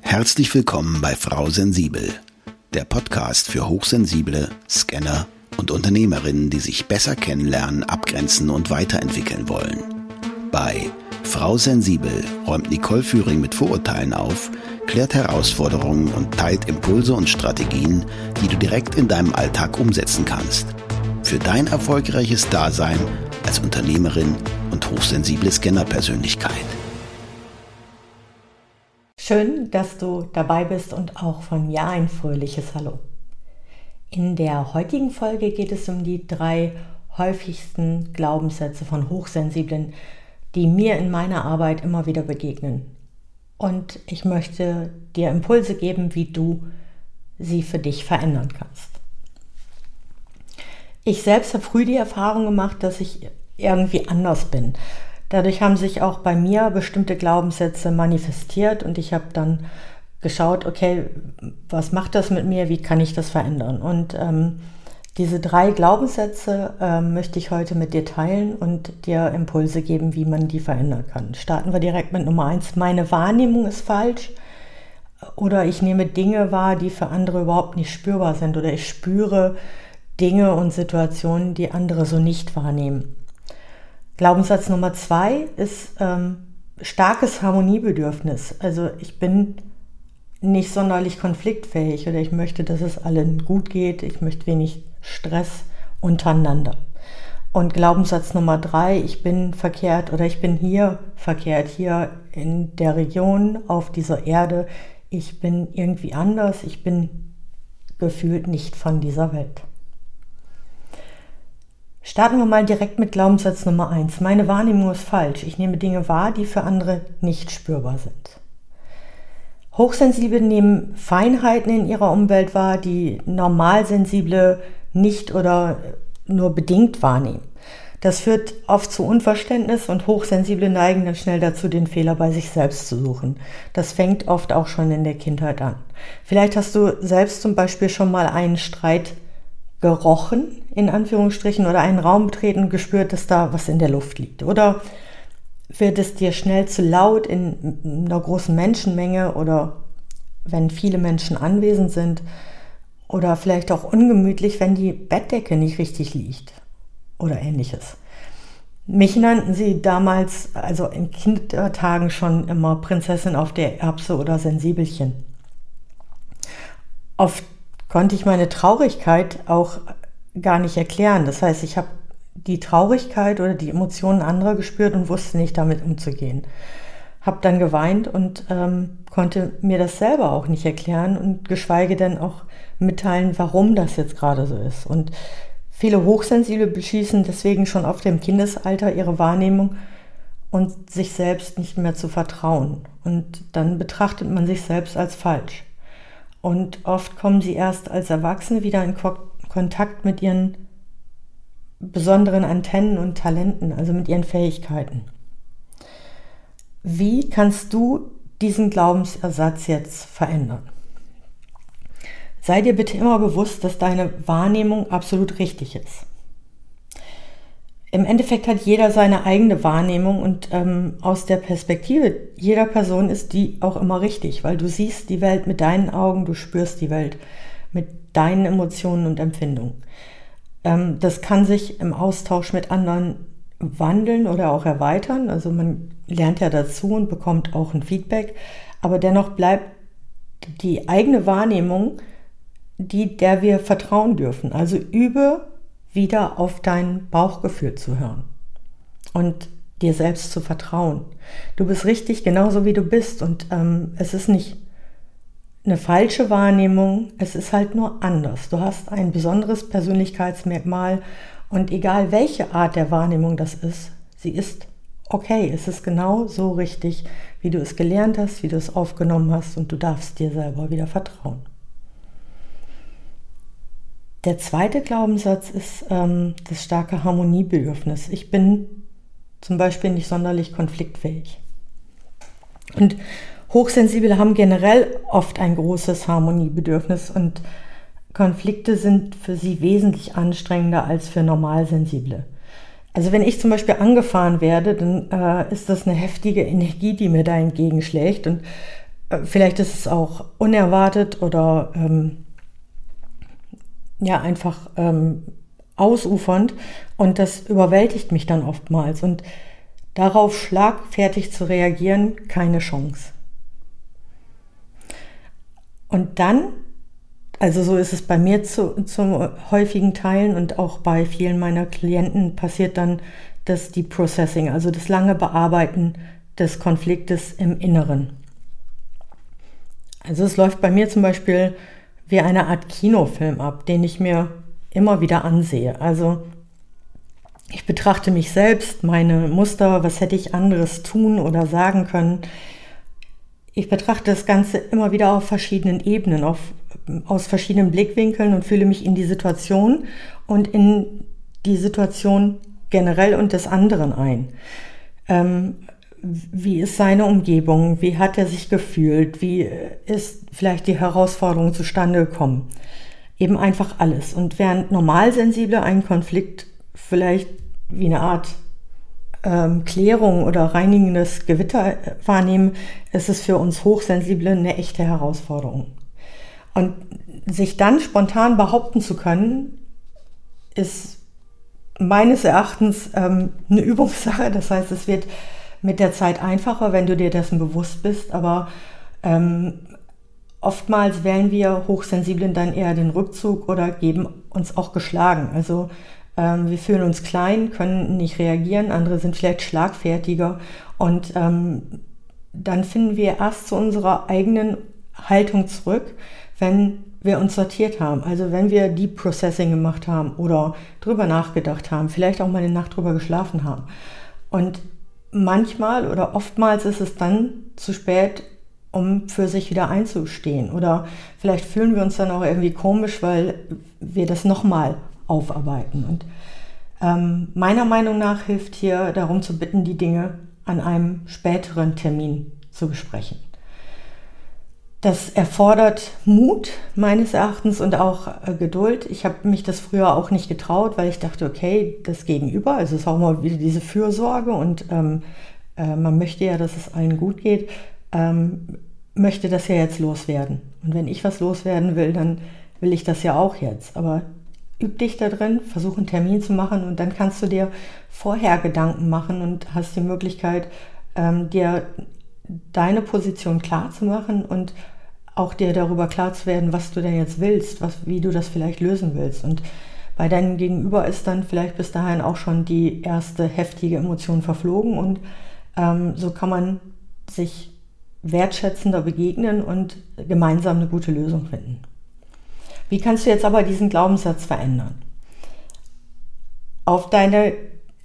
Herzlich willkommen bei Frau Sensibel, der Podcast für Hochsensible, Scanner und Unternehmerinnen, die sich besser kennenlernen, abgrenzen und weiterentwickeln wollen. Bei Frau Sensibel räumt Nicole Führing mit Vorurteilen auf, klärt Herausforderungen und teilt Impulse und Strategien, die du direkt in deinem Alltag umsetzen kannst. Für dein erfolgreiches Dasein als Unternehmerin und hochsensible Scannerpersönlichkeit. Schön, dass du dabei bist und auch von mir ein fröhliches Hallo. In der heutigen Folge geht es um die drei häufigsten Glaubenssätze von Hochsensiblen, die mir in meiner Arbeit immer wieder begegnen. Und ich möchte dir Impulse geben, wie du sie für dich verändern kannst. Ich selbst habe früh die Erfahrung gemacht, dass ich irgendwie anders bin. Dadurch haben sich auch bei mir bestimmte Glaubenssätze manifestiert und ich habe dann geschaut, okay, was macht das mit mir, wie kann ich das verändern? Und ähm, diese drei Glaubenssätze äh, möchte ich heute mit dir teilen und dir Impulse geben, wie man die verändern kann. Starten wir direkt mit Nummer eins. Meine Wahrnehmung ist falsch oder ich nehme Dinge wahr, die für andere überhaupt nicht spürbar sind oder ich spüre Dinge und Situationen, die andere so nicht wahrnehmen. Glaubenssatz Nummer zwei ist ähm, starkes Harmoniebedürfnis. Also ich bin nicht sonderlich konfliktfähig oder ich möchte, dass es allen gut geht. Ich möchte wenig Stress untereinander. Und Glaubenssatz Nummer drei, ich bin verkehrt oder ich bin hier verkehrt, hier in der Region, auf dieser Erde. Ich bin irgendwie anders, ich bin gefühlt nicht von dieser Welt. Starten wir mal direkt mit Glaubenssatz Nummer 1. Meine Wahrnehmung ist falsch. Ich nehme Dinge wahr, die für andere nicht spürbar sind. Hochsensible nehmen Feinheiten in ihrer Umwelt wahr, die Normalsensible nicht oder nur bedingt wahrnehmen. Das führt oft zu Unverständnis und Hochsensible neigen dann schnell dazu, den Fehler bei sich selbst zu suchen. Das fängt oft auch schon in der Kindheit an. Vielleicht hast du selbst zum Beispiel schon mal einen Streit gerochen, in Anführungsstrichen, oder einen Raum betreten gespürt, dass da was in der Luft liegt. Oder wird es dir schnell zu laut in einer großen Menschenmenge oder wenn viele Menschen anwesend sind oder vielleicht auch ungemütlich, wenn die Bettdecke nicht richtig liegt oder ähnliches. Mich nannten sie damals, also in Kindertagen schon immer Prinzessin auf der Erbse oder Sensibelchen. Oft konnte ich meine Traurigkeit auch gar nicht erklären. Das heißt, ich habe die Traurigkeit oder die Emotionen anderer gespürt und wusste nicht damit umzugehen. Habe dann geweint und ähm, konnte mir das selber auch nicht erklären und geschweige denn auch mitteilen, warum das jetzt gerade so ist. Und viele Hochsensible beschließen deswegen schon auf dem Kindesalter ihre Wahrnehmung und sich selbst nicht mehr zu vertrauen. Und dann betrachtet man sich selbst als falsch. Und oft kommen sie erst als Erwachsene wieder in Ko Kontakt mit ihren besonderen Antennen und Talenten, also mit ihren Fähigkeiten. Wie kannst du diesen Glaubensersatz jetzt verändern? Sei dir bitte immer bewusst, dass deine Wahrnehmung absolut richtig ist im Endeffekt hat jeder seine eigene Wahrnehmung und ähm, aus der Perspektive jeder Person ist die auch immer richtig, weil du siehst die Welt mit deinen Augen, du spürst die Welt mit deinen Emotionen und Empfindungen. Ähm, das kann sich im Austausch mit anderen wandeln oder auch erweitern. Also man lernt ja dazu und bekommt auch ein Feedback, aber dennoch bleibt die eigene Wahrnehmung die, der wir vertrauen dürfen. Also übe wieder auf dein Bauchgefühl zu hören und dir selbst zu vertrauen. Du bist richtig genauso wie du bist und ähm, es ist nicht eine falsche Wahrnehmung, es ist halt nur anders. Du hast ein besonderes Persönlichkeitsmerkmal und egal welche Art der Wahrnehmung das ist, sie ist okay, es ist genau so richtig, wie du es gelernt hast, wie du es aufgenommen hast und du darfst dir selber wieder vertrauen. Der zweite Glaubenssatz ist ähm, das starke Harmoniebedürfnis. Ich bin zum Beispiel nicht sonderlich konfliktfähig. Und Hochsensible haben generell oft ein großes Harmoniebedürfnis und Konflikte sind für sie wesentlich anstrengender als für Normalsensible. Also wenn ich zum Beispiel angefahren werde, dann äh, ist das eine heftige Energie, die mir da entgegenschlägt und äh, vielleicht ist es auch unerwartet oder ähm, ja einfach ähm, ausufernd und das überwältigt mich dann oftmals und darauf schlagfertig zu reagieren, keine Chance. Und dann, also so ist es bei mir zu, zu häufigen Teilen und auch bei vielen meiner Klienten passiert dann das Deep Processing, also das lange Bearbeiten des Konfliktes im Inneren. Also es läuft bei mir zum Beispiel wie eine Art Kinofilm ab, den ich mir immer wieder ansehe. Also ich betrachte mich selbst, meine Muster, was hätte ich anderes tun oder sagen können. Ich betrachte das Ganze immer wieder auf verschiedenen Ebenen, auf, aus verschiedenen Blickwinkeln und fühle mich in die Situation und in die Situation generell und des anderen ein. Ähm, wie ist seine Umgebung? Wie hat er sich gefühlt? Wie ist vielleicht die Herausforderung zustande gekommen? Eben einfach alles. Und während Normalsensible einen Konflikt vielleicht wie eine Art ähm, Klärung oder reinigendes Gewitter wahrnehmen, ist es für uns Hochsensible eine echte Herausforderung. Und sich dann spontan behaupten zu können, ist meines Erachtens ähm, eine Übungssache. Das heißt, es wird mit der Zeit einfacher, wenn du dir dessen bewusst bist, aber ähm, oftmals wählen wir Hochsensiblen dann eher den Rückzug oder geben uns auch geschlagen. Also ähm, wir fühlen uns klein, können nicht reagieren, andere sind vielleicht schlagfertiger und ähm, dann finden wir erst zu unserer eigenen Haltung zurück, wenn wir uns sortiert haben. Also wenn wir Deep Processing gemacht haben oder drüber nachgedacht haben, vielleicht auch mal eine Nacht drüber geschlafen haben. Und manchmal oder oftmals ist es dann zu spät, um für sich wieder einzustehen. Oder vielleicht fühlen wir uns dann auch irgendwie komisch, weil wir das nochmal aufarbeiten. Und ähm, meiner Meinung nach hilft hier darum zu bitten, die Dinge an einem späteren Termin zu besprechen. Das erfordert Mut meines Erachtens und auch äh, Geduld. Ich habe mich das früher auch nicht getraut, weil ich dachte, okay, das Gegenüber, also es ist auch mal wieder diese Fürsorge und ähm, äh, man möchte ja, dass es allen gut geht, ähm, möchte das ja jetzt loswerden. Und wenn ich was loswerden will, dann will ich das ja auch jetzt. Aber üb dich da drin, versuch einen Termin zu machen und dann kannst du dir vorher Gedanken machen und hast die Möglichkeit, ähm, dir deine Position klar zu machen und auch dir darüber klar zu werden, was du denn jetzt willst, was, wie du das vielleicht lösen willst. Und bei deinem Gegenüber ist dann vielleicht bis dahin auch schon die erste heftige Emotion verflogen und ähm, so kann man sich wertschätzender begegnen und gemeinsam eine gute Lösung finden. Wie kannst du jetzt aber diesen Glaubenssatz verändern? Auf deine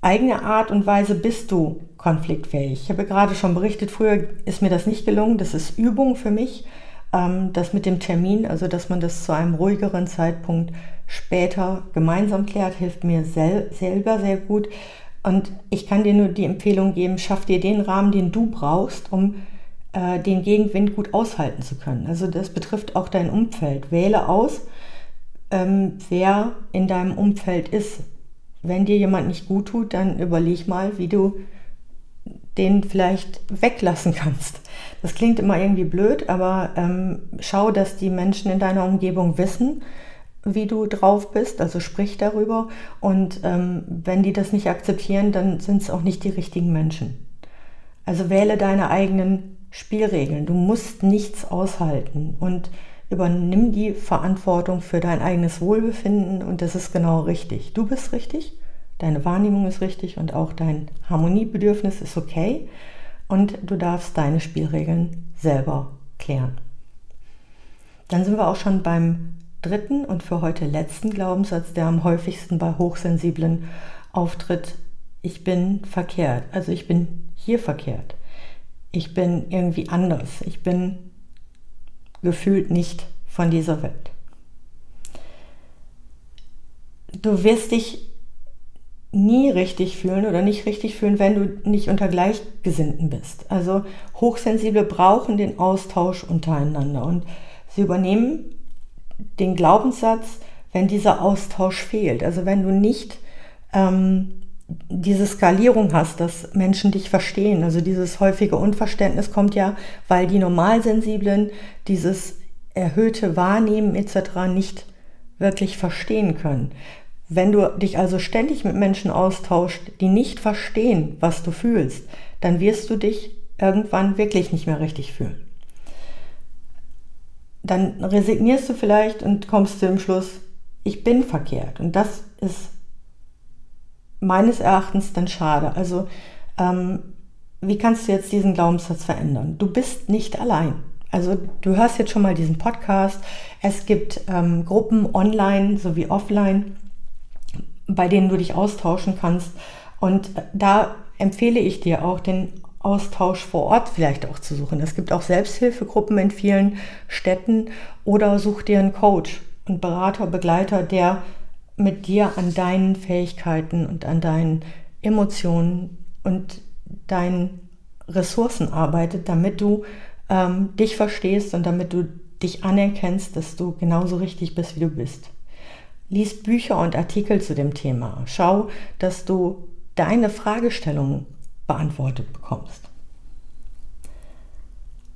eigene Art und Weise bist du konfliktfähig. Ich habe gerade schon berichtet, früher ist mir das nicht gelungen. Das ist Übung für mich. Ähm, das mit dem Termin, also dass man das zu einem ruhigeren Zeitpunkt später gemeinsam klärt, hilft mir sel selber sehr gut. Und ich kann dir nur die Empfehlung geben, schaff dir den Rahmen, den du brauchst, um äh, den Gegenwind gut aushalten zu können. Also das betrifft auch dein Umfeld. Wähle aus, ähm, wer in deinem Umfeld ist. Wenn dir jemand nicht gut tut, dann überleg mal, wie du den vielleicht weglassen kannst. Das klingt immer irgendwie blöd, aber ähm, schau, dass die Menschen in deiner Umgebung wissen, wie du drauf bist, also sprich darüber. Und ähm, wenn die das nicht akzeptieren, dann sind es auch nicht die richtigen Menschen. Also wähle deine eigenen Spielregeln. Du musst nichts aushalten und übernimm die Verantwortung für dein eigenes Wohlbefinden und das ist genau richtig. Du bist richtig deine Wahrnehmung ist richtig und auch dein Harmoniebedürfnis ist okay und du darfst deine Spielregeln selber klären. Dann sind wir auch schon beim dritten und für heute letzten Glaubenssatz, der am häufigsten bei Hochsensiblen auftritt. Ich bin verkehrt, also ich bin hier verkehrt. Ich bin irgendwie anders. Ich bin gefühlt nicht von dieser Welt. Du wirst dich nie richtig fühlen oder nicht richtig fühlen, wenn du nicht unter Gleichgesinnten bist. Also Hochsensible brauchen den Austausch untereinander und sie übernehmen den Glaubenssatz, wenn dieser Austausch fehlt. Also wenn du nicht ähm, diese Skalierung hast, dass Menschen dich verstehen. Also dieses häufige Unverständnis kommt ja, weil die Normalsensiblen dieses erhöhte Wahrnehmen etc. nicht wirklich verstehen können. Wenn du dich also ständig mit Menschen austauscht, die nicht verstehen, was du fühlst, dann wirst du dich irgendwann wirklich nicht mehr richtig fühlen. Dann resignierst du vielleicht und kommst zu dem Schluss, ich bin verkehrt. Und das ist meines Erachtens dann schade. Also ähm, wie kannst du jetzt diesen Glaubenssatz verändern? Du bist nicht allein. Also du hörst jetzt schon mal diesen Podcast. Es gibt ähm, Gruppen online sowie offline, bei denen du dich austauschen kannst. Und da empfehle ich dir auch, den Austausch vor Ort vielleicht auch zu suchen. Es gibt auch Selbsthilfegruppen in vielen Städten oder such dir einen Coach, einen Berater, Begleiter, der mit dir an deinen Fähigkeiten und an deinen Emotionen und deinen Ressourcen arbeitet, damit du ähm, dich verstehst und damit du dich anerkennst, dass du genauso richtig bist, wie du bist. Lies Bücher und Artikel zu dem Thema. Schau, dass du deine Fragestellungen beantwortet bekommst.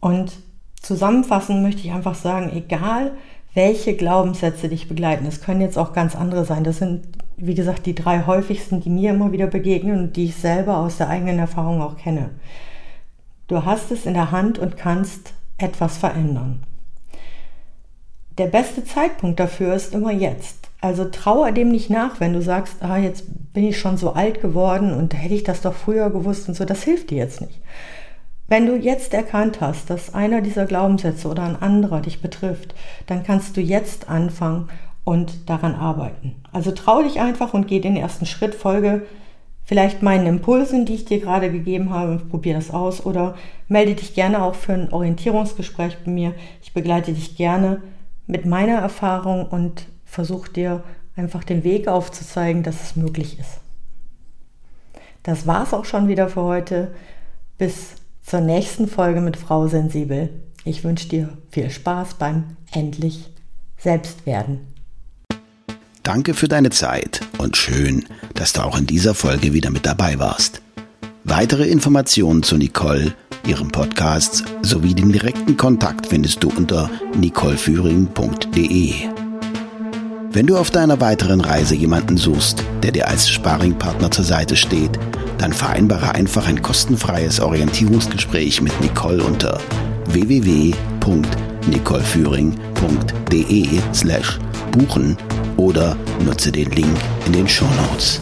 Und zusammenfassend möchte ich einfach sagen, egal welche Glaubenssätze dich begleiten. Es können jetzt auch ganz andere sein. Das sind, wie gesagt, die drei häufigsten, die mir immer wieder begegnen und die ich selber aus der eigenen Erfahrung auch kenne. Du hast es in der Hand und kannst etwas verändern. Der beste Zeitpunkt dafür ist immer jetzt. Also trauer dem nicht nach, wenn du sagst, ah, jetzt bin ich schon so alt geworden und hätte ich das doch früher gewusst und so. Das hilft dir jetzt nicht. Wenn du jetzt erkannt hast, dass einer dieser Glaubenssätze oder ein anderer dich betrifft, dann kannst du jetzt anfangen und daran arbeiten. Also trau dich einfach und geh den ersten Schritt, folge vielleicht meinen Impulsen, die ich dir gerade gegeben habe, probier das aus oder melde dich gerne auch für ein Orientierungsgespräch bei mir. Ich begleite dich gerne mit meiner Erfahrung und versuche dir einfach den Weg aufzuzeigen, dass es möglich ist. Das war's auch schon wieder für heute. Bis zur nächsten Folge mit Frau Sensibel. Ich wünsche dir viel Spaß beim endlich Selbstwerden. Danke für deine Zeit und schön, dass du auch in dieser Folge wieder mit dabei warst. Weitere Informationen zu Nicole, ihrem Podcast sowie den direkten Kontakt findest du unter nicoleführing.de. Wenn du auf deiner weiteren Reise jemanden suchst, der dir als Sparringpartner zur Seite steht, dann vereinbare einfach ein kostenfreies Orientierungsgespräch mit Nicole unter www.nicoleführing.de slash buchen oder nutze den Link in den Show Notes.